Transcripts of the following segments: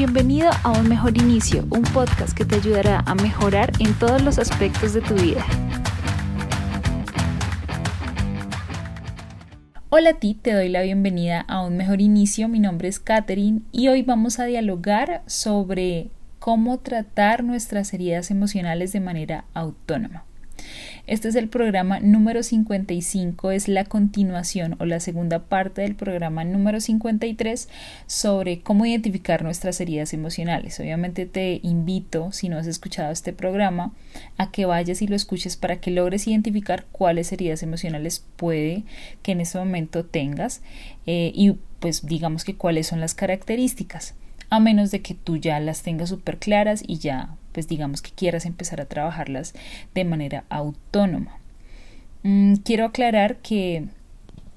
Bienvenido a Un Mejor Inicio, un podcast que te ayudará a mejorar en todos los aspectos de tu vida. Hola a ti, te doy la bienvenida a Un Mejor Inicio. Mi nombre es Katherine y hoy vamos a dialogar sobre cómo tratar nuestras heridas emocionales de manera autónoma. Este es el programa número 55, es la continuación o la segunda parte del programa número 53 sobre cómo identificar nuestras heridas emocionales. Obviamente te invito, si no has escuchado este programa, a que vayas y lo escuches para que logres identificar cuáles heridas emocionales puede que en este momento tengas eh, y pues digamos que cuáles son las características a menos de que tú ya las tengas súper claras y ya pues digamos que quieras empezar a trabajarlas de manera autónoma. Mm, quiero aclarar que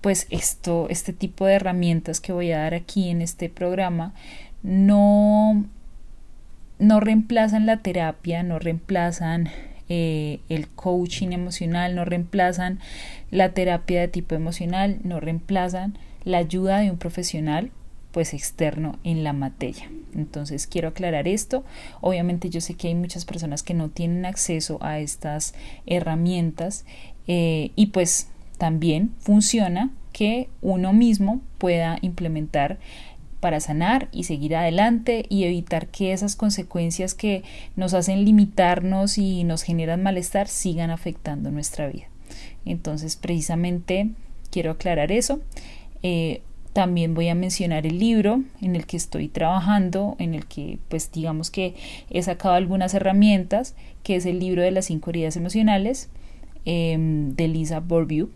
pues esto, este tipo de herramientas que voy a dar aquí en este programa no, no reemplazan la terapia, no reemplazan eh, el coaching emocional, no reemplazan la terapia de tipo emocional, no reemplazan la ayuda de un profesional pues externo en la materia. Entonces quiero aclarar esto. Obviamente yo sé que hay muchas personas que no tienen acceso a estas herramientas eh, y pues también funciona que uno mismo pueda implementar para sanar y seguir adelante y evitar que esas consecuencias que nos hacen limitarnos y nos generan malestar sigan afectando nuestra vida. Entonces, precisamente quiero aclarar eso. Eh, también voy a mencionar el libro en el que estoy trabajando, en el que pues digamos que he sacado algunas herramientas, que es el libro de las cinco heridas emocionales em, de Lisa Bourview.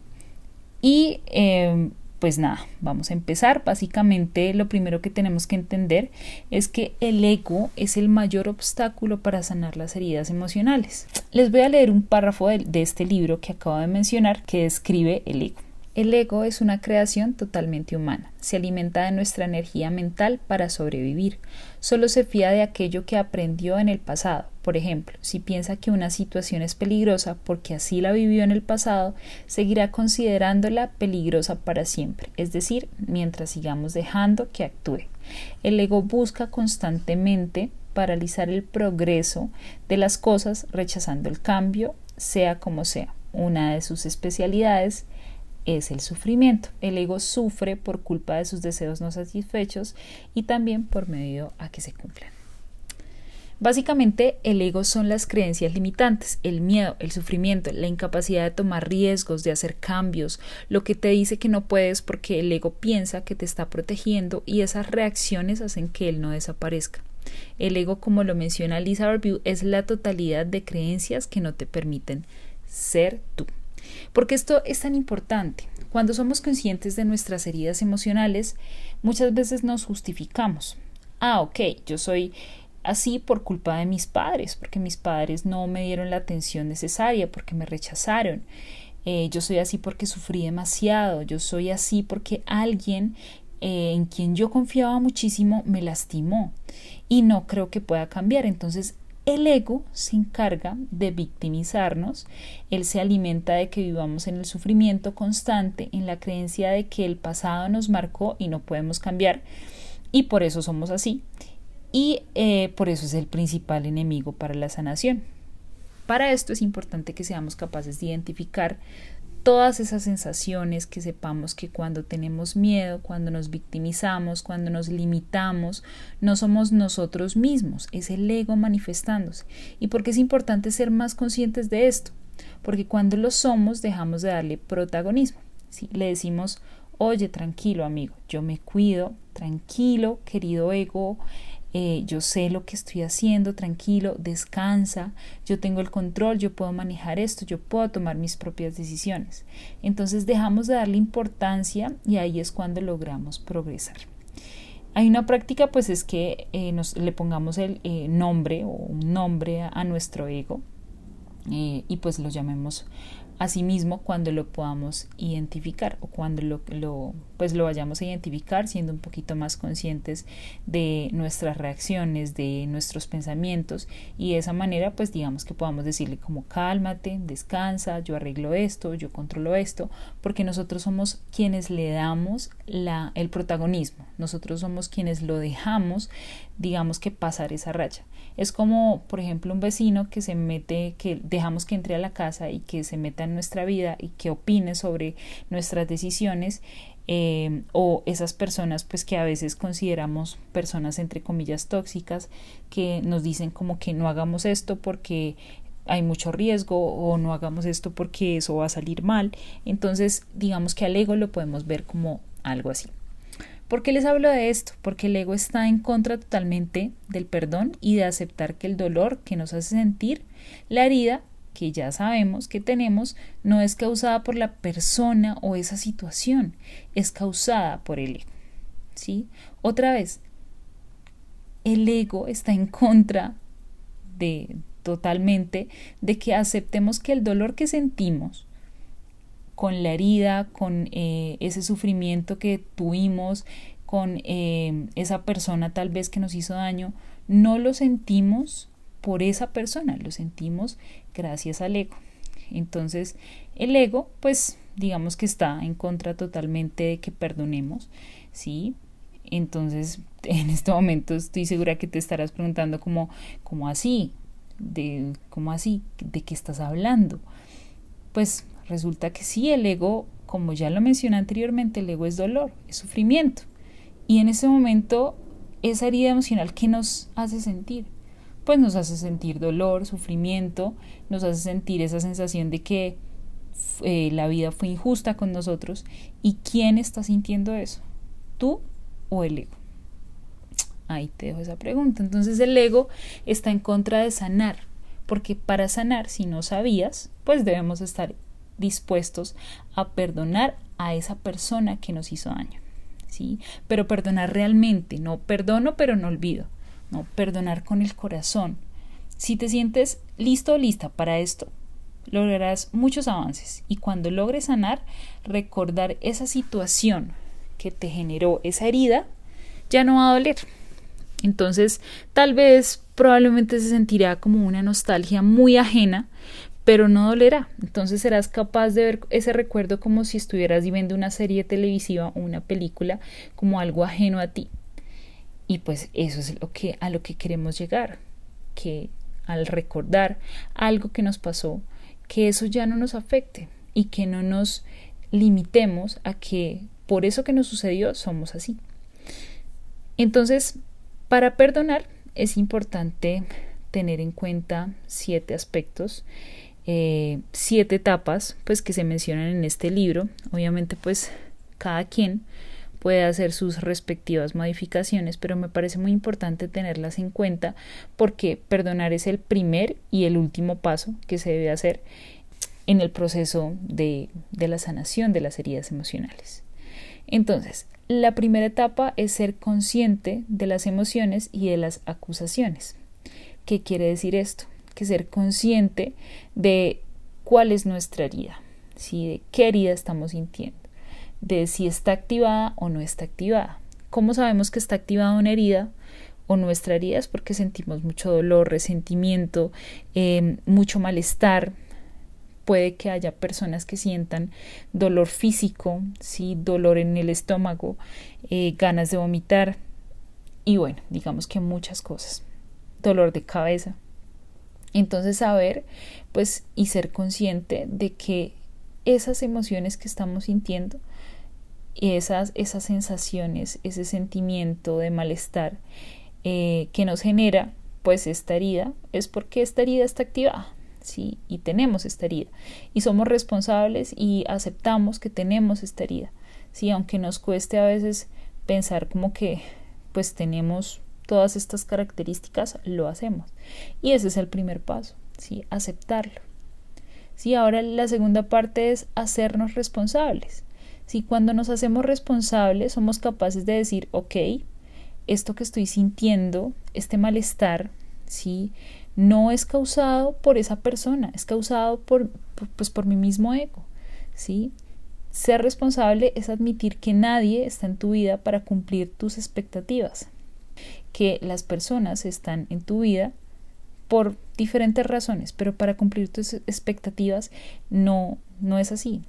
Y em, pues nada, vamos a empezar. Básicamente lo primero que tenemos que entender es que el ego es el mayor obstáculo para sanar las heridas emocionales. Les voy a leer un párrafo de este libro que acabo de mencionar que describe el ego. El ego es una creación totalmente humana. Se alimenta de nuestra energía mental para sobrevivir. Solo se fía de aquello que aprendió en el pasado. Por ejemplo, si piensa que una situación es peligrosa porque así la vivió en el pasado, seguirá considerándola peligrosa para siempre, es decir, mientras sigamos dejando que actúe. El ego busca constantemente paralizar el progreso de las cosas rechazando el cambio, sea como sea. Una de sus especialidades es el sufrimiento. El ego sufre por culpa de sus deseos no satisfechos y también por medio a que se cumplan. Básicamente, el ego son las creencias limitantes, el miedo, el sufrimiento, la incapacidad de tomar riesgos, de hacer cambios, lo que te dice que no puedes porque el ego piensa que te está protegiendo y esas reacciones hacen que él no desaparezca. El ego, como lo menciona Lisa Review, es la totalidad de creencias que no te permiten ser tú. Porque esto es tan importante. Cuando somos conscientes de nuestras heridas emocionales, muchas veces nos justificamos. Ah, ok, yo soy así por culpa de mis padres, porque mis padres no me dieron la atención necesaria, porque me rechazaron. Eh, yo soy así porque sufrí demasiado, yo soy así porque alguien eh, en quien yo confiaba muchísimo me lastimó y no creo que pueda cambiar. Entonces el ego se encarga de victimizarnos, él se alimenta de que vivamos en el sufrimiento constante, en la creencia de que el pasado nos marcó y no podemos cambiar, y por eso somos así, y eh, por eso es el principal enemigo para la sanación. Para esto es importante que seamos capaces de identificar todas esas sensaciones, que sepamos que cuando tenemos miedo, cuando nos victimizamos, cuando nos limitamos, no somos nosotros mismos, es el ego manifestándose. ¿Y por qué es importante ser más conscientes de esto? Porque cuando lo somos dejamos de darle protagonismo. Si Le decimos, oye, tranquilo amigo, yo me cuido, tranquilo, querido ego, eh, yo sé lo que estoy haciendo, tranquilo, descansa, yo tengo el control, yo puedo manejar esto, yo puedo tomar mis propias decisiones. Entonces dejamos de darle importancia y ahí es cuando logramos progresar. Hay una práctica pues es que eh, nos, le pongamos el eh, nombre o un nombre a, nuestro ego y pues lo llamemos Asimismo, cuando lo podamos identificar o cuando lo, lo, pues lo vayamos a identificar siendo un poquito más conscientes de nuestras reacciones, de nuestros pensamientos y de esa manera pues digamos que podamos decirle como cálmate, descansa, yo arreglo esto, yo controlo esto, porque nosotros somos quienes le damos la, el protagonismo, nosotros somos quienes lo dejamos digamos que pasar esa raya. Es como, por ejemplo, un vecino que se mete, que dejamos que entre a la casa y que se meta en nuestra vida y que opine sobre nuestras decisiones. Eh, o esas personas pues que a veces consideramos personas entre comillas tóxicas que nos dicen como que no hagamos esto porque hay mucho riesgo o no hagamos esto porque eso va a salir mal entonces digamos que al ego lo podemos ver como algo así ¿Por qué les hablo de esto? Porque el ego está en contra totalmente del perdón y de aceptar que el dolor que nos hace sentir la herida que ya sabemos que tenemos no es causada por la persona o esa situación, es causada por el ego. ¿Sí? Otra vez, el ego está en contra de totalmente de que aceptemos que el dolor que sentimos con la herida, con eh, ese sufrimiento que tuvimos, con eh, esa persona tal vez que nos hizo daño, no lo sentimos por esa persona, lo sentimos gracias al ego. Entonces, el ego, pues, digamos que está en contra totalmente de que perdonemos, ¿sí? Entonces, en este momento estoy segura que te estarás preguntando como, ¿cómo así? De, ¿Cómo así? ¿De qué estás hablando? Pues Resulta que sí, el ego, como ya lo mencioné anteriormente, el ego es dolor, es sufrimiento. Y en ese momento, esa herida emocional, ¿qué nos hace sentir? Pues nos hace sentir dolor, sufrimiento, nos hace sentir esa sensación de que eh, la vida fue injusta con nosotros. ¿Y quién está sintiendo eso? ¿Tú o el ego? Ahí te dejo esa pregunta. Entonces el ego está en contra de sanar, porque para sanar, si no sabías, pues debemos estar dispuestos a perdonar a esa persona que nos hizo daño. ¿sí? Pero perdonar realmente, no perdono pero no olvido, no perdonar con el corazón. Si te sientes listo o lista para esto, lograrás muchos avances y cuando logres sanar, recordar esa situación que te generó esa herida, ya no va a doler. Entonces, tal vez probablemente se sentirá como una nostalgia muy ajena, pero no dolerá. Entonces serás capaz de ver ese recuerdo como si estuvieras viendo una serie televisiva o una película como algo ajeno a ti. Y pues eso es lo que a lo que queremos llegar, que al recordar algo que nos pasó, que eso ya no nos afecte y que no nos limitemos a que por eso que nos sucedió somos así. Entonces, para perdonar es importante tener en cuenta siete aspectos eh, siete etapas pues que se mencionan en este libro. Obviamente pues cada quien puede hacer sus respectivas modificaciones pero me parece muy importante tenerlas en cuenta porque perdonar es el primer y el último paso que se debe hacer en el proceso de, de la sanación de las heridas emocionales. Entonces la primera etapa es ser consciente de las emociones y de las acusaciones. ¿Qué quiere decir esto? Que ser consciente de cuál es nuestra herida, ¿sí? de qué herida estamos sintiendo, de si está activada o no está activada. ¿Cómo sabemos que está activada una herida o nuestra herida? Es porque sentimos mucho dolor, resentimiento, em, mucho malestar. Puede que haya personas que sientan dolor físico, ¿sí? dolor en el estómago, eh, ganas de vomitar y bueno, digamos que muchas cosas. Dolor de cabeza, entonces saber, pues, y ser consciente de que esas emociones que estamos sintiendo, esas, esas sensaciones, ese sentimiento de malestar eh, que nos genera, pues, esta herida, es porque esta herida está activada. ¿sí? Y tenemos esta herida. Y somos responsables y aceptamos que tenemos esta herida. ¿sí? Aunque nos cueste a veces pensar como que pues tenemos todas estas características, lo hacemos. Y ese es el primer paso, ¿sí? aceptarlo. ¿sí? Ahora la segunda parte es hacernos responsables. Si cuando nos hacemos responsables somos capaces de decir, ok, esto que estoy sintiendo, este malestar, ¿sí? no es causado por esa persona, es causado por, pues, por mi mismo ego, ¿sí? Ser responsable es admitir que nadie está en tu vida para cumplir tus expectativas, que las personas están en tu vida por diferentes razones, pero para cumplir tus expectativas no, no es así.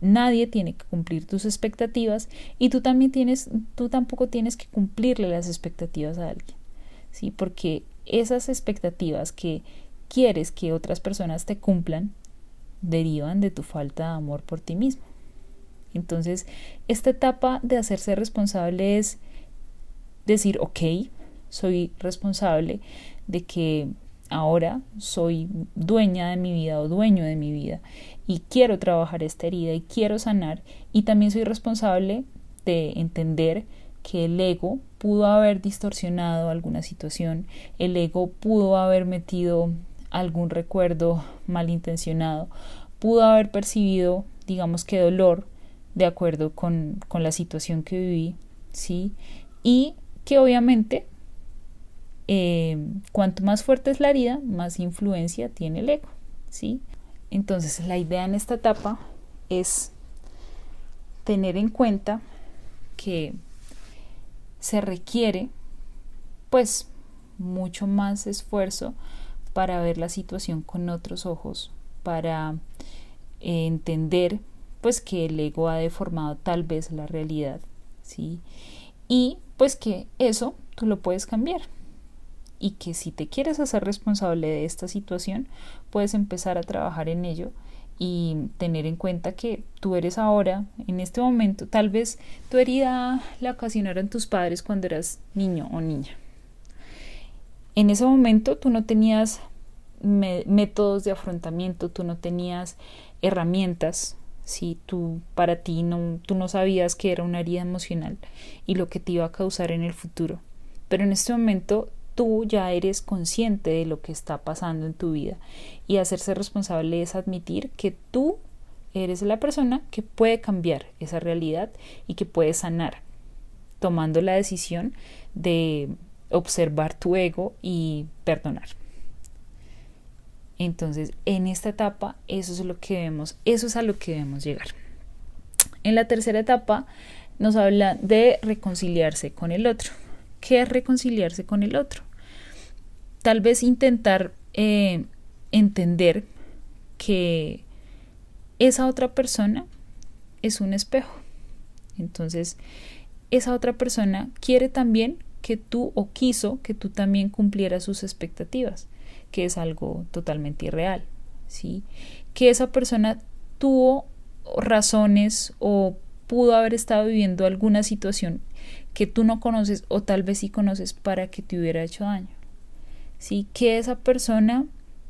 Nadie tiene que cumplir tus expectativas y tú también tienes, tú tampoco tienes que cumplirle las expectativas a alguien, ¿sí? Porque esas expectativas que quieres que otras personas te cumplan derivan de tu falta de amor por ti mismo. Entonces, esta etapa de hacerse responsable es decir, ok, soy responsable de que ahora soy dueña de mi vida o dueño de mi vida y quiero trabajar esta herida y quiero sanar y también soy responsable de entender que el ego pudo haber distorsionado alguna situación, el ego pudo haber metido algún recuerdo malintencionado, pudo haber percibido, digamos que dolor de acuerdo con, con la situación que viví, ¿sí? Y que obviamente eh, cuanto más fuerte es la herida, más influencia tiene el ego, ¿sí? Entonces, la idea en esta etapa es tener en cuenta que se requiere, pues, mucho más esfuerzo para ver la situación con otros ojos, para entender, pues, que el ego ha deformado tal vez la realidad, ¿sí? Y, pues, que eso tú lo puedes cambiar y que si te quieres hacer responsable de esta situación, puedes empezar a trabajar en ello y tener en cuenta que tú eres ahora, en este momento, tal vez tu herida la ocasionaron tus padres cuando eras niño o niña. En ese momento tú no tenías métodos de afrontamiento, tú no tenías herramientas, si tú para ti no, tú no sabías que era una herida emocional y lo que te iba a causar en el futuro. Pero en este momento tú ya eres consciente de lo que está pasando en tu vida y hacerse responsable es admitir que tú eres la persona que puede cambiar esa realidad y que puede sanar, tomando la decisión de observar tu ego y perdonar. Entonces, en esta etapa, eso es lo que debemos, eso es a lo que debemos llegar. En la tercera etapa nos habla de reconciliarse con el otro. ¿Qué es reconciliarse con el otro? tal vez intentar eh, entender que esa otra persona es un espejo. Entonces, esa otra persona quiere también que tú o quiso que tú también cumplieras sus expectativas, que es algo totalmente irreal, ¿sí? Que esa persona tuvo razones o pudo haber estado viviendo alguna situación que tú no conoces o tal vez sí conoces para que te hubiera hecho daño. ¿sí? Que esa persona,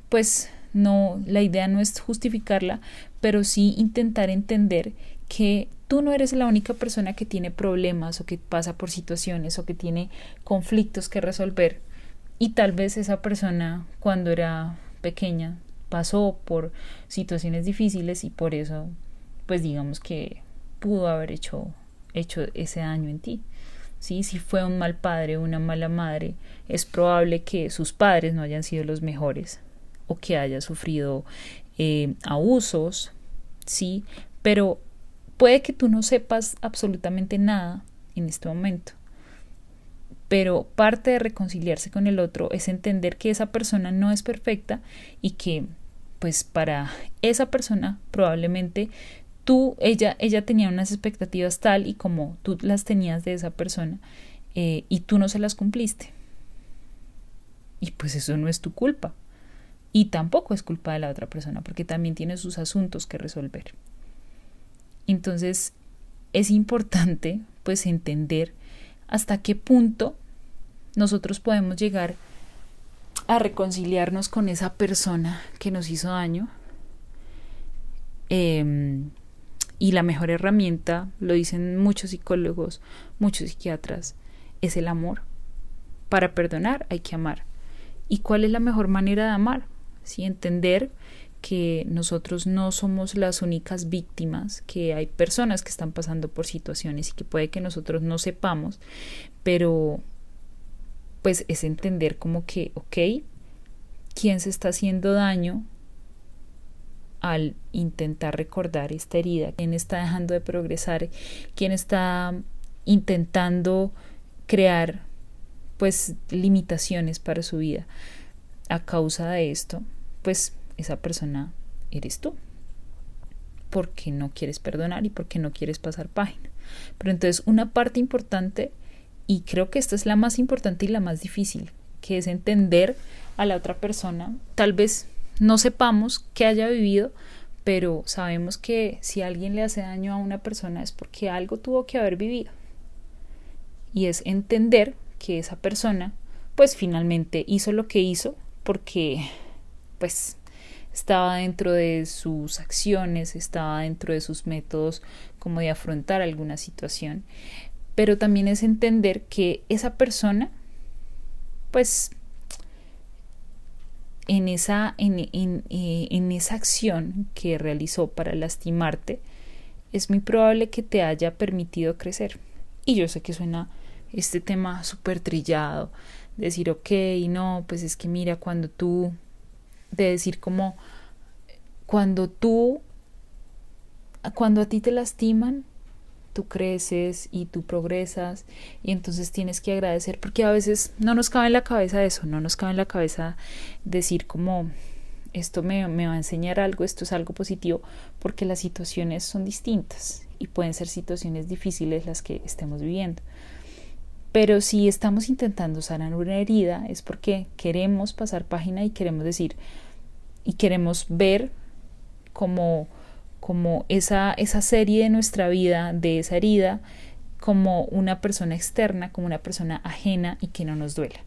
pues no, la idea no es justificarla, pero sí intentar entender que tú no eres la única persona que tiene problemas o que pasa por situaciones o que tiene conflictos que resolver y tal vez esa persona cuando era pequeña pasó por situaciones difíciles y por eso pues digamos que pudo haber hecho hecho ese daño en ti. Si fue un mal padre una mala madre, es probable que sus padres no hayan sido los mejores o que haya sufrido eh, abusos, ¿sí? Pero puede que tú no sepas absolutamente nada en este momento. Pero parte de reconciliarse con el otro es entender que esa persona no es perfecta y que pues para esa persona probablemente tú, ella, ella tenía unas expectativas tal y como tú las tenías de esa persona eh, y tú no se las cumpliste. Y pues eso no es tu culpa. Y tampoco es culpa de la otra persona, porque también tiene sus asuntos que resolver. Entonces, es importante pues entender hasta qué punto nosotros podemos llegar a reconciliarnos con esa persona que nos hizo daño. Eh, y la mejor herramienta, lo dicen muchos psicólogos, muchos psiquiatras, es el amor. Para perdonar hay que amar. ¿Y cuál es la mejor manera de amar? ¿Sí? Entender que nosotros no somos las únicas víctimas, que hay personas que están pasando por situaciones y que puede que nosotros no sepamos, pero pues es entender como que, ok, quién se está haciendo daño al intentar recordar esta herida, quién está dejando de progresar, quién está intentando crear pues limitaciones para su vida a causa de esto, pues esa persona eres tú. Porque no quieres perdonar y porque no quieres pasar página. Pero entonces una parte importante, y creo que esta es la más importante y la más difícil, que es entender a la otra persona. Tal vez no sepamos qué haya vivido, pero sabemos que si alguien le hace daño a una persona es porque algo tuvo que haber vivido. Y es entender que esa persona pues finalmente hizo lo que hizo porque pues estaba dentro de sus acciones, estaba dentro de sus métodos como de afrontar alguna situación, pero también es entender que esa persona pues en esa, en, en, eh, en esa acción que realizó para lastimarte, es muy probable que te haya permitido crecer. Y yo sé que suena este tema súper trillado, decir, ok, no, pues es que mira, cuando tú, de decir como, cuando tú, cuando a ti te lastiman, tú creces y tú progresas y entonces tienes que agradecer porque a veces no nos cabe en la cabeza eso, no nos cabe en la cabeza decir como esto me, me va a enseñar algo, esto es algo positivo, porque las situaciones son distintas y pueden ser situaciones difíciles las que estemos viviendo. Pero si estamos intentando sanar una herida es porque queremos pasar página y queremos decir y queremos ver como como esa, esa serie de nuestra vida, de esa herida, como una persona externa, como una persona ajena y que no nos duela.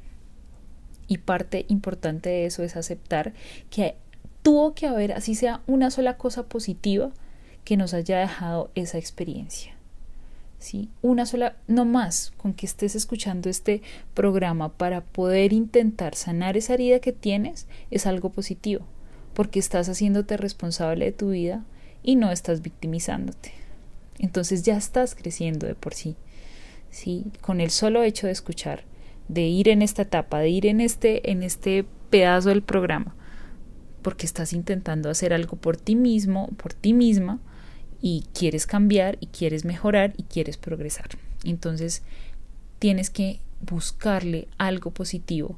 Y parte importante de eso es aceptar que tuvo que haber, así sea, una sola cosa positiva que nos haya dejado esa experiencia. ¿Sí? Una sola, no más, con que estés escuchando este programa para poder intentar sanar esa herida que tienes, es algo positivo, porque estás haciéndote responsable de tu vida, y no estás victimizándote. Entonces ya estás creciendo de por sí. ¿sí? Con el solo hecho de escuchar, de ir en esta etapa, de ir en este, en este pedazo del programa, porque estás intentando hacer algo por ti mismo, por ti misma, y quieres cambiar y quieres mejorar y quieres progresar. Entonces tienes que buscarle algo positivo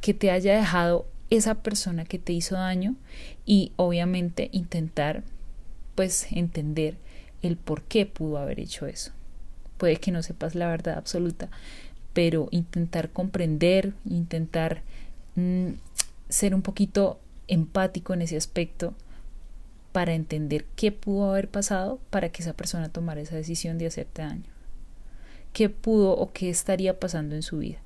que te haya dejado esa persona que te hizo daño y obviamente intentar pues entender el por qué pudo haber hecho eso. Puede que no sepas la verdad absoluta, pero intentar comprender, intentar mm, ser un poquito empático en ese aspecto para entender qué pudo haber pasado para que esa persona tomara esa decisión de hacerte daño. ¿Qué pudo o qué estaría pasando en su vida?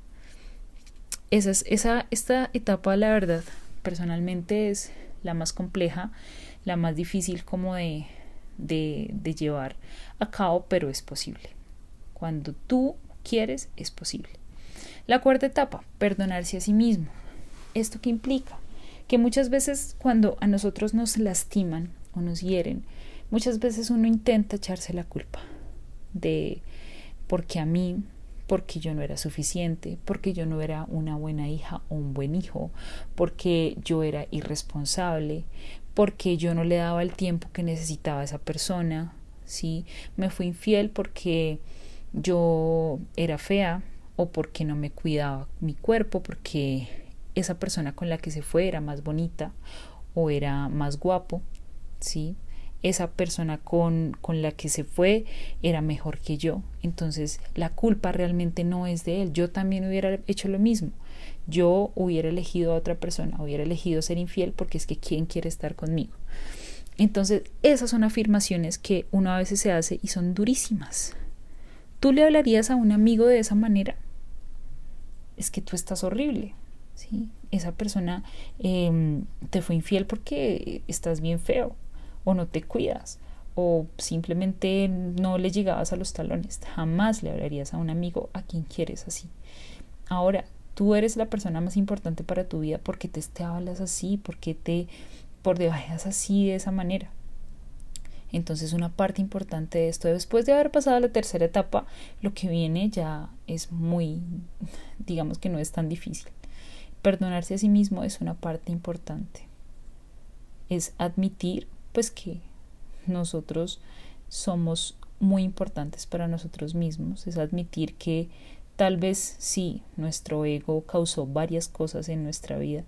Esa, es, esa esta etapa, la verdad, personalmente es la más compleja la más difícil como de, de, de llevar a cabo, pero es posible. Cuando tú quieres, es posible. La cuarta etapa, perdonarse a sí mismo. ¿Esto qué implica? Que muchas veces cuando a nosotros nos lastiman nos hieren, muchas veces uno intenta echarse la culpa de porque a mí, porque yo no era suficiente, porque yo no era una buena hija o un buen hijo, porque yo era irresponsable, porque yo no le daba el tiempo que necesitaba a esa persona, ¿sí? Me fui infiel porque yo era fea o porque no me cuidaba mi cuerpo, porque esa persona con la que se fue era más bonita o era más guapo, ¿sí? Esa persona con, con la que se fue era mejor que yo. Entonces la culpa realmente no es de él. Yo también hubiera hecho lo mismo yo hubiera elegido a otra persona, hubiera elegido ser infiel porque es que quién quiere estar conmigo. Entonces, esas son afirmaciones que uno a veces se hace y son durísimas. ¿Tú le hablarías a un amigo de esa manera? Es que tú estás horrible. ¿sí? Esa persona em, te fue infiel porque estás bien feo o no te cuidas o simplemente no le llegabas a los talones. Jamás le hablarías a un amigo a quien quieres así. Ahora, Tú eres la persona más importante para tu vida porque te, hablas así, porque te por debajas así de esa manera. Entonces una parte importante de esto, después de haber pasado la tercera etapa, lo que viene ya es muy, digamos que no es tan difícil. perdonarse a sí mismo es una parte importante. Es admitir pues que nosotros somos muy importantes para nosotros mismos, es admitir que tal vez sí, nuestro ego causó varias cosas en nuestra vida,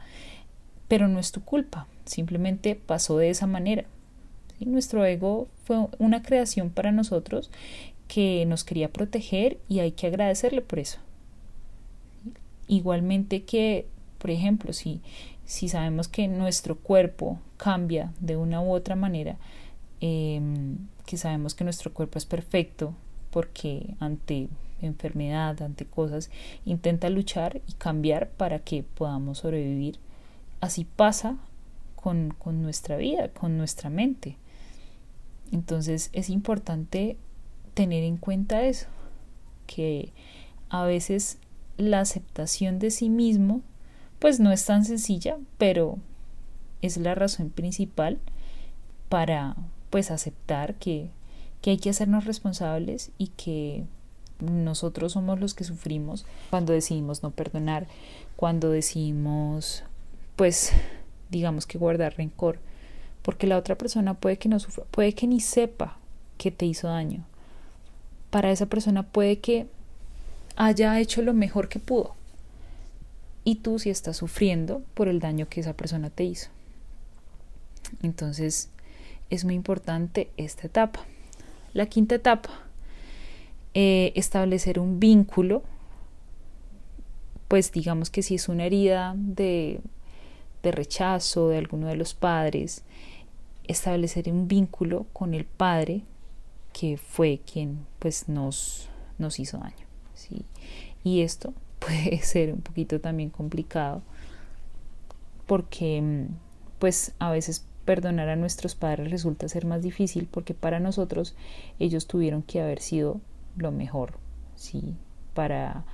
pero no es tu culpa, simplemente pasó de esa manera. Nuestro ego fue una creación para nosotros que nos quería proteger y hay que agradecerle por eso. Igualmente que, por ejemplo, si, si sabemos que nuestro cuerpo cambia de una u otra manera, em, que sabemos que nuestro cuerpo es perfecto porque ante enfermedad, ante cosas, intenta luchar y cambiar para que podamos sobrevivir. Así pasa con, con nuestra vida, con nuestra mente. Entonces es importante tener en cuenta eso, que a veces la aceptación de sí mismo pues no es tan sencilla, pero es la razón principal para pues aceptar que, que hay que hacernos responsables y que nosotros somos los que sufrimos cuando decidimos no perdonar, cuando decidimos pues digamos que guardar rencor, porque la otra persona puede que no sufra, puede que ni sepa que te hizo daño. Para esa persona puede que haya hecho lo mejor que pudo. Y tú si estás sufriendo por el daño que esa persona te hizo. Entonces es muy importante esta etapa. La quinta etapa, eh, establecer un vínculo, pues digamos que si es una herida de de rechazo de alguno de los padres, establecer un vínculo con el padre que fue quien pues nos, nos hizo daño. ¿sí? Y esto puede ser un poquito también complicado porque pues a veces perdonar a nuestros padres resulta ser más difícil porque para nosotros ellos tuvieron que haber sido lo mejor, ¿sí? Para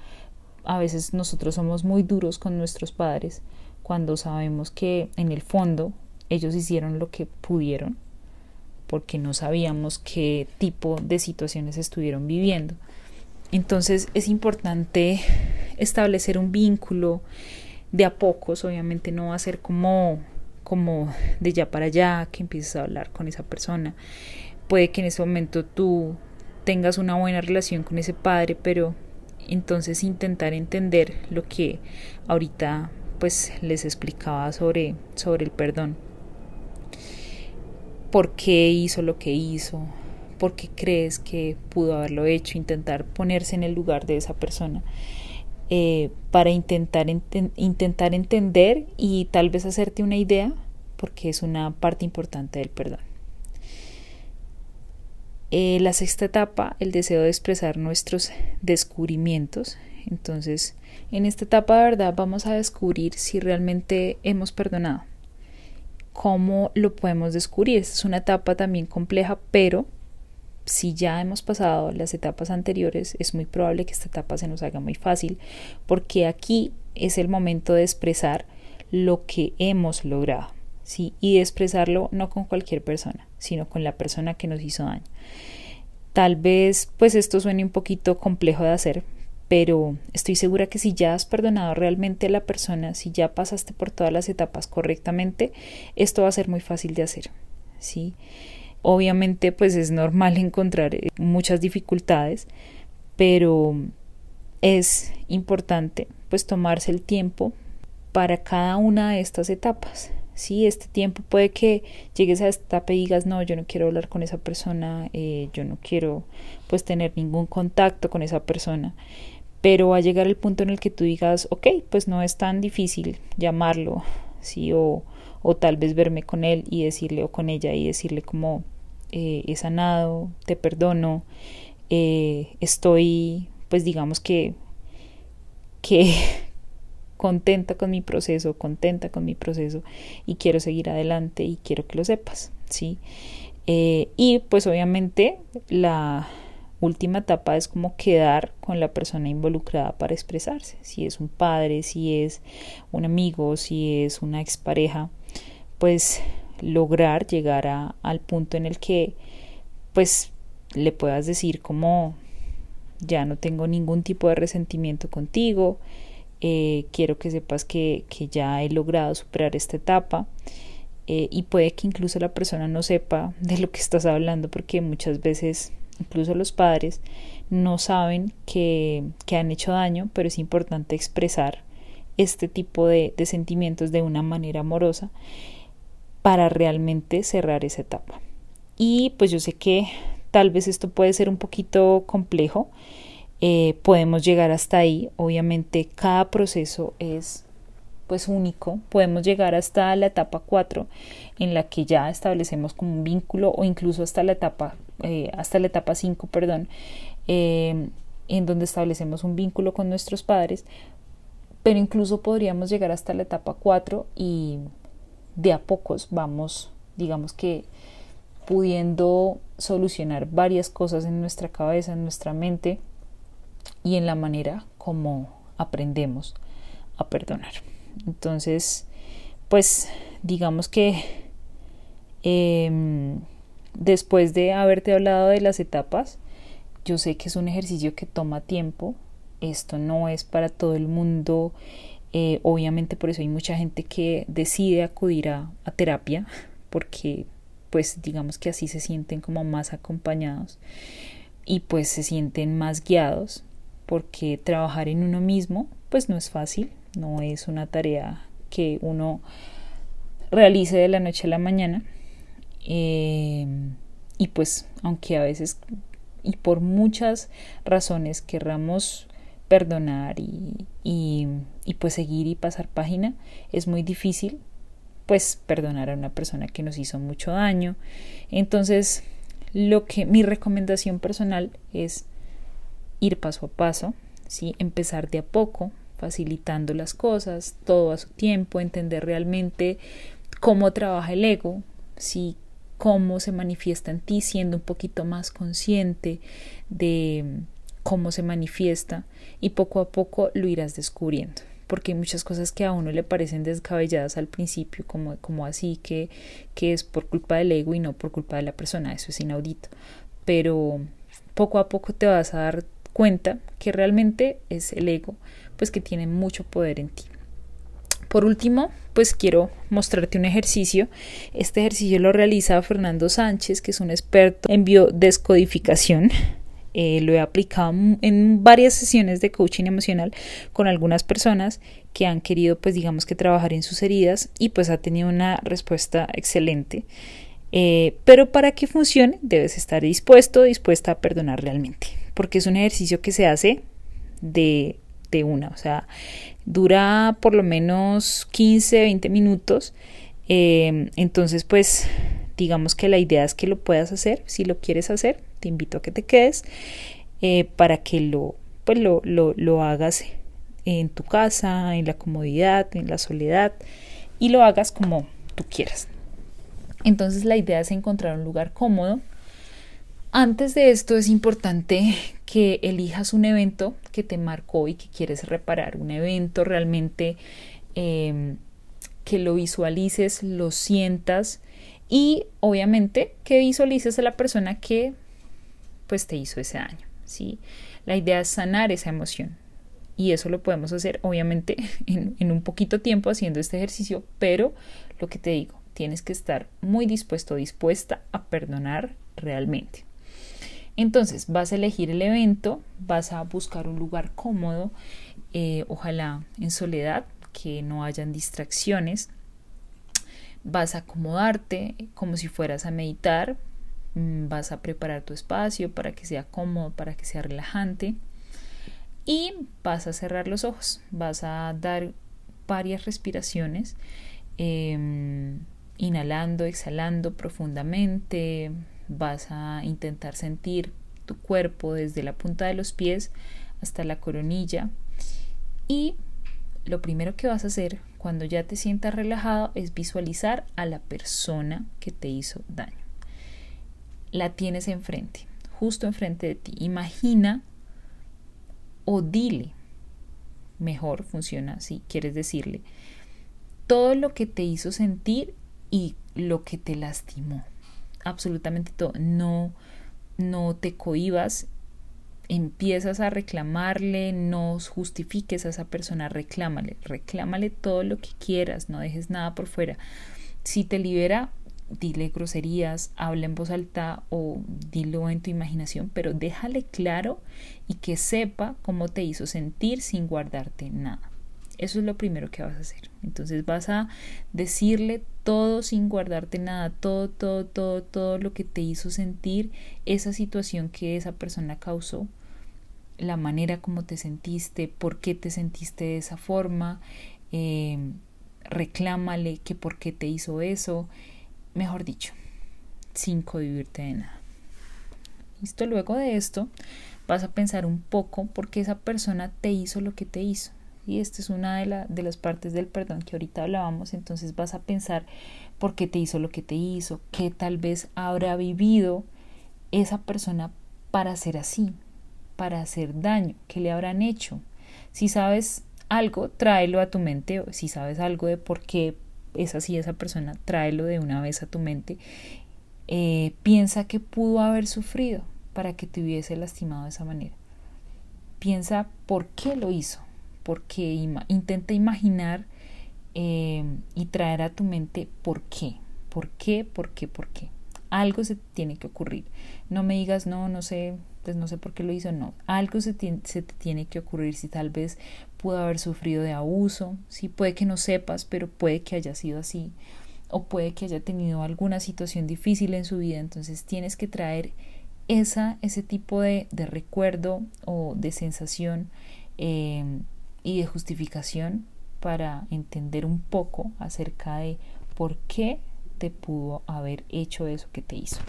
a veces nosotros somos muy duros con nuestros padres cuando sabemos que en el fondo ellos hicieron lo que pudieron porque no sabíamos qué tipo de situaciones estuvieron viviendo. Entonces es importante establecer un vínculo de a pocos, obviamente no va a ser como como de ya para allá que empieces a hablar con esa persona. Puede que en ese momento tú tengas una buena relación con ese padre, pero entonces intentar entender lo que ahorita pues les explicaba sobre, sobre el perdón. ¿Por qué hizo lo que hizo? ¿Por qué crees que pudo haberlo hecho? Intentar ponerse en el lugar de esa persona eh, para intentar, intentar entender y tal vez hacerte una idea, porque es una parte importante del perdón. Eh, la sexta etapa, el deseo de expresar nuestros descubrimientos. Entonces, en esta etapa de verdad vamos a descubrir si realmente hemos perdonado. ¿Cómo lo podemos descubrir? Esta es una etapa también compleja, pero si ya hemos pasado las etapas anteriores, es muy probable que esta etapa se nos haga muy fácil, porque aquí es el momento de expresar lo que hemos logrado, ¿sí? Y de expresarlo no con cualquier persona, sino con la persona que nos hizo daño. Tal vez, pues esto suene un poquito complejo de hacer, pero estoy segura que si ya has perdonado realmente a la persona, si ya pasaste por todas las etapas correctamente, esto va a ser muy fácil de hacer, ¿sí? Obviamente, pues es normal encontrar eh, muchas dificultades, pero es importante pues tomarse el tiempo para cada una de estas etapas. Sí, este tiempo puede que llegues a esta etapa y digas, no, yo no quiero hablar con esa persona, eh, yo no quiero pues tener ningún contacto con esa persona pero va a llegar el punto en el que tú digas, ok, pues no es tan difícil llamarlo, sí, o, o tal vez verme con él y decirle o con ella y decirle como eh, he sanado, te perdono, eh, estoy, pues digamos que, que contenta con mi proceso, contenta con mi proceso y quiero seguir adelante y quiero que lo sepas, ¿sí? Eh, y pues obviamente la, última etapa es como quedar con la persona involucrada para expresarse, si es un padre, si es un amigo, si es una expareja, pues lograr llegar a, al punto en el que pues le puedas decir como ya no tengo ningún tipo de resentimiento contigo, eh, quiero que sepas que, que, ya he logrado superar esta etapa eh, y puede que incluso la persona no sepa de lo que estás hablando porque muchas veces incluso los padres no saben que, que han hecho daño, pero es importante expresar este tipo de, de sentimientos de una manera amorosa para realmente cerrar esa etapa. Y pues yo sé que tal vez esto puede ser un poquito complejo, eh, podemos llegar hasta ahí. Obviamente cada proceso es pues único. Podemos llegar hasta la etapa 4 en la que ya establecemos como un vínculo o incluso hasta la etapa eh, hasta la etapa 5, perdón, eh, en donde establecemos un vínculo con nuestros padres, pero incluso podríamos llegar hasta la etapa 4 y de a pocos vamos, digamos que pudiendo solucionar varias cosas en nuestra cabeza, en nuestra mente, y en la manera como aprendemos a perdonar. Entonces, pues digamos que em, después de haberte hablado de las etapas, yo sé que es un ejercicio que toma tiempo, esto no es para todo el mundo, eh, obviamente por eso hay mucha gente que decide acudir a, terapia, porque pues digamos que así se sienten como más acompañados y pues se sienten más guiados porque trabajar en uno mismo pues no es fácil, no es una tarea que uno realice de la noche a la mañana. Eh, y pues aunque a veces y por muchas razones querramos perdonar y, y, y, pues seguir y pasar página, es muy difícil pues perdonar a una persona que nos hizo mucho daño. Entonces, lo que mi recomendación personal es ir paso a paso, ¿sí? empezar de a poco, facilitando las cosas, todo a su tiempo, entender realmente cómo trabaja el ego, ¿sí? cómo se manifiesta en ti, siendo un poquito más consciente de cómo se manifiesta y poco a poco lo irás descubriendo porque hay muchas cosas que a uno le parecen descabelladas al principio, como, como así, que, que es por culpa del ego y no por culpa de la persona, eso es inaudito. Pero poco a poco te vas a dar cuenta que realmente es el ego, pues que tiene mucho poder en ti. Por último, pues quiero mostrarte un ejercicio. Este ejercicio lo realiza Fernando Sánchez, que es un experto en biodescodificación. Eh, lo he aplicado en varias sesiones de coaching emocional con algunas personas que han querido, pues digamos que trabajar en sus heridas y pues ha tenido una respuesta excelente. Eh, pero para que funcione debes estar dispuesto, dispuesta a perdonar realmente porque es un ejercicio que se hace de, de una, o sea, dura por lo menos 15, 20 minutos. Eh, entonces, pues, digamos que la idea es que lo puedas hacer. Si lo quieres hacer, te invito a que te quedes eh, para que lo, pues, lo, lo, lo hagas en tu casa, en la comodidad, en la soledad y lo hagas como tú quieras. Entonces la idea es encontrar un lugar cómodo antes de esto es importante que elijas un evento que te marcó y que quieres reparar, un evento realmente em, que lo visualices, lo sientas y obviamente que visualices a la persona que pues te hizo ese daño, ¿sí? La idea es sanar esa emoción y eso lo podemos hacer obviamente en, un poquito tiempo haciendo este ejercicio, pero lo que te digo, tienes que estar muy dispuesto, dispuesta a perdonar realmente. Entonces vas a elegir el evento, vas a buscar un lugar cómodo, eh, ojalá en soledad, que no hayan distracciones. Vas a acomodarte como si fueras a meditar, mm, vas a preparar tu espacio para que sea cómodo, para que sea relajante y vas a cerrar los ojos, vas a dar varias respiraciones, em, inhalando, exhalando profundamente, vas a intentar sentir tu cuerpo desde la punta de los pies hasta la coronilla y lo primero que vas a hacer cuando ya te sientas relajado es visualizar a la persona que te hizo daño. La tienes enfrente, justo enfrente de ti. Imagina o dile, mejor funciona si quieres decirle, todo lo que te hizo sentir y lo que te lastimó absolutamente todo. No, no te cohibas empiezas a reclamarle, no justifiques a esa persona, reclámale, reclámale todo lo que quieras, no dejes nada por fuera. Si te libera, dile groserías, habla en voz alta o dilo en tu imaginación, pero déjale claro y que sepa cómo te hizo sentir sin guardarte nada. Eso es lo primero que vas a hacer. Entonces vas a decirle todo sin guardarte nada, todo, todo, todo, todo lo que te hizo sentir esa situación que esa persona causó, la manera como te sentiste, por qué te sentiste de esa forma, eh, reclámale que por qué te hizo eso, mejor dicho, sin cohibirte de nada. Listo, luego de esto vas a pensar un poco por qué esa persona te hizo lo que te hizo. Y esta es una de, de las partes del perdón que ahorita hablábamos. Entonces vas a pensar por qué te hizo lo que te hizo, qué tal vez habrá vivido esa persona para ser así, para hacer daño, qué le habrán hecho. Si sabes algo, tráelo a tu mente. Si sabes algo de por qué es así esa persona, tráelo de una vez a tu mente. Eh, piensa que pudo haber sufrido para que te hubiese lastimado de esa manera. Piensa por qué lo hizo, porque intenta imaginar eh, y traer a tu mente por qué, por qué, por qué, por qué. Algo se tiene que ocurrir. No me digas, no, no sé, pues no sé por qué lo hizo, no. Algo se, te tiene que ocurrir si tal vez pudo haber sufrido de abuso, si puede que no sepas, pero puede que haya sido así, o puede que haya tenido alguna situación difícil en su vida, entonces tienes que traer esa, ese tipo de, de recuerdo o de sensación eh, y de justificación para entender un poco acerca de por qué te pudo haber hecho eso que te hizo.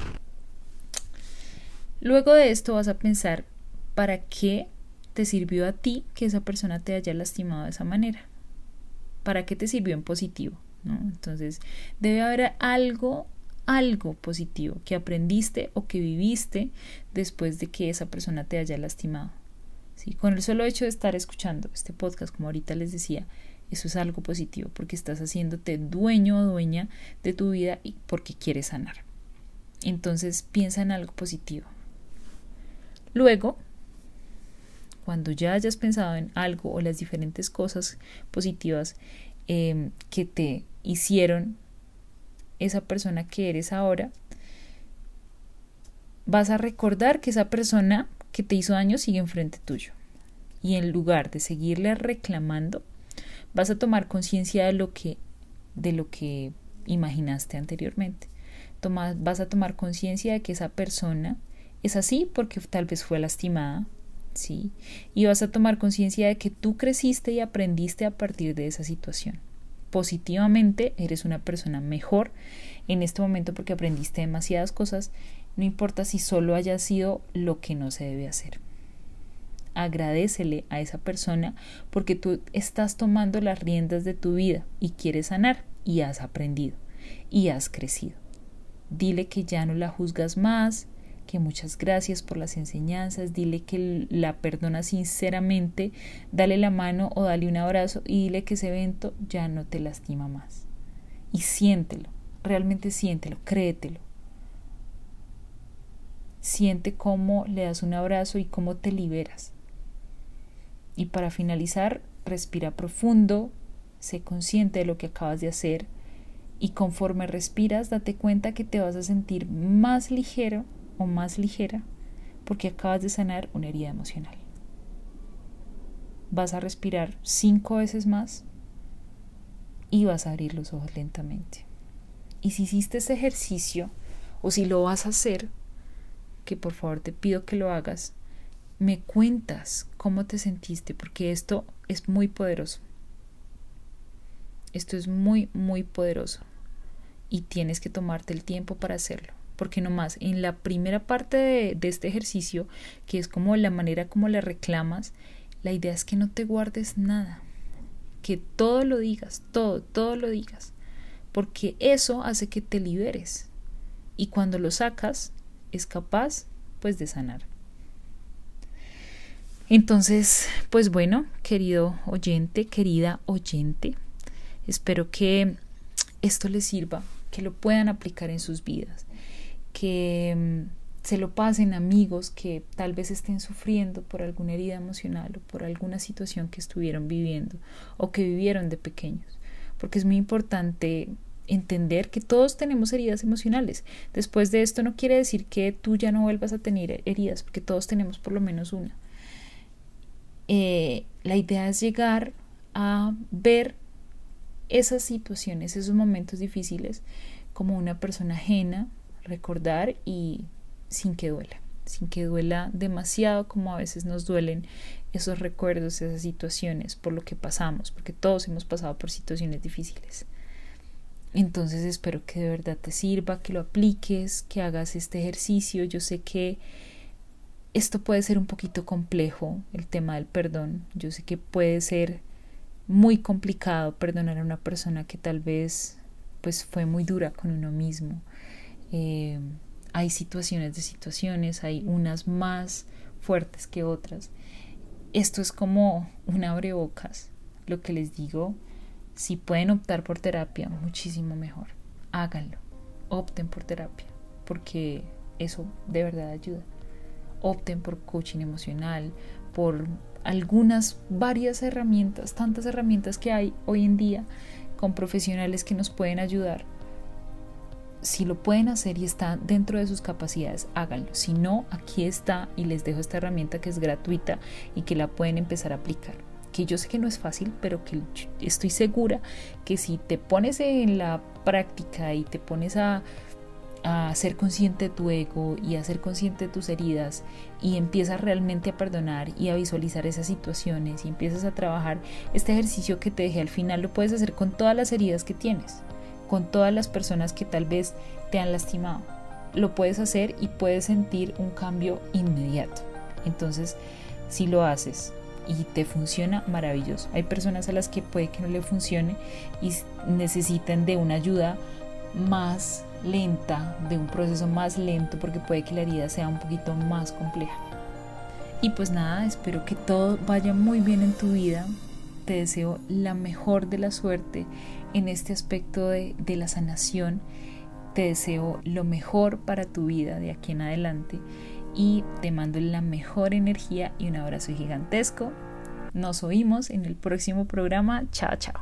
Luego de esto vas a pensar para qué te sirvió a ti que esa persona te haya lastimado de esa manera? ¿Para qué te sirvió en positivo? ¿no? Entonces, debe haber algo, algo positivo que aprendiste o que viviste después de que esa persona te haya lastimado. Con el solo hecho de estar escuchando este podcast, como ahorita les decía, eso es algo positivo porque estás haciéndote dueño o dueña de tu vida y porque quieres sanar. Entonces piensa en algo positivo. Luego, cuando ya hayas pensado en algo o las diferentes cosas positivas em, que te hicieron esa persona que eres ahora, vas a recordar que esa persona que te hizo daño sigue enfrente tuyo. Y en lugar de seguirle reclamando, vas a tomar conciencia de lo que de lo que imaginaste anteriormente. vas a tomar conciencia de que esa persona es así porque tal vez fue lastimada, ¿sí? Y vas a tomar conciencia de que tú creciste y aprendiste a partir de esa situación. Positivamente eres una persona mejor en este momento porque aprendiste demasiadas cosas, no importa si solo haya sido lo que no se debe hacer. Agradecele a esa persona porque tú estás tomando las riendas de tu vida y quieres sanar y has aprendido y has crecido. Dile que ya no la juzgas más, que muchas gracias por las enseñanzas, dile que la perdona sinceramente, dale la mano o dale un abrazo y dile que ese evento ya no te lastima más. Y siéntelo, realmente siéntelo, créetelo. Siente cómo le das un abrazo y cómo te liberas. Y para finalizar, respira profundo, sé consciente de lo que acabas de hacer y conforme respiras date cuenta que te vas a sentir más ligero o más ligera porque acabas de sanar una herida emocional. Vas a respirar cinco veces más y vas a abrir los ojos lentamente. Y si hiciste ese ejercicio o si lo vas a hacer, que por favor te pido que lo hagas, me cuentas cómo te sentiste porque esto es muy poderoso. Esto es muy, muy poderoso y tienes que tomarte el tiempo para hacerlo porque nomás en la primera parte de, este ejercicio, que es como la manera como le reclamas, la idea es que no te guardes nada, que todo lo digas, todo, todo lo digas, porque eso hace que te liberes y cuando lo sacas es capaz pues de sanar. Entonces, pues bueno, querido oyente, querida oyente, espero que esto les sirva, que lo puedan aplicar en sus vidas que mm, se lo pasen amigos que tal vez estén sufriendo por alguna herida emocional o por alguna situación que estuvieron viviendo o que vivieron de pequeños, porque es muy importante entender que todos tenemos heridas emocionales. Después de esto no quiere decir que tú ya no vuelvas a tener heridas, porque todos tenemos por lo menos una. Eh, la idea es llegar a ver esas situaciones, esos momentos difíciles, como una persona ajena, recordar y sin que duela, sin que duela demasiado como a veces nos duelen esos recuerdos, esas situaciones, por lo que pasamos, porque todos hemos pasado por situaciones difíciles. Entonces espero que de verdad te sirva, que lo apliques, que hagas este ejercicio. Yo sé que esto puede ser un poquito complejo, el tema del perdón. Yo sé que puede ser muy complicado perdonar a una persona que tal vez pues fue muy dura con uno mismo. Eh, hay situaciones de situaciones, hay unas más fuertes que otras. Esto es como un abrebocas. Lo que les digo, si pueden optar por terapia, muchísimo mejor. Háganlo. Opten por terapia, porque eso de verdad ayuda. Opten por coaching emocional, por algunas, varias herramientas, tantas herramientas que hay hoy en día con profesionales que nos pueden ayudar. Si lo pueden hacer y está dentro de sus capacidades, háganlo. Si no, aquí está y les dejo esta herramienta que es gratuita y que la pueden empezar a aplicar. Que yo sé que no es fácil, pero que estoy segura que si te pones en la práctica y te pones a a ser consciente de tu ego y a ser consciente de tus heridas y empiezas realmente a perdonar y a visualizar esas situaciones y empiezas a trabajar este ejercicio que te dejé al final lo puedes hacer con todas las heridas que tienes, con todas las personas que tal vez te han lastimado. Lo puedes hacer y puedes sentir un cambio inmediato. Entonces, si lo haces y te funciona, maravilloso. Hay personas a las que puede que no le funcione y necesitan de una ayuda más lenta, de un proceso más lento, porque puede que la herida sea un poquito más compleja. Y pues nada, espero que todo vaya muy bien en tu vida. Te deseo la mejor de la suerte en este aspecto de, de la sanación. Te deseo lo mejor para tu vida de aquí en adelante y te mando la mejor energía y un abrazo gigantesco. Nos oímos en el próximo programa. Chao, chao.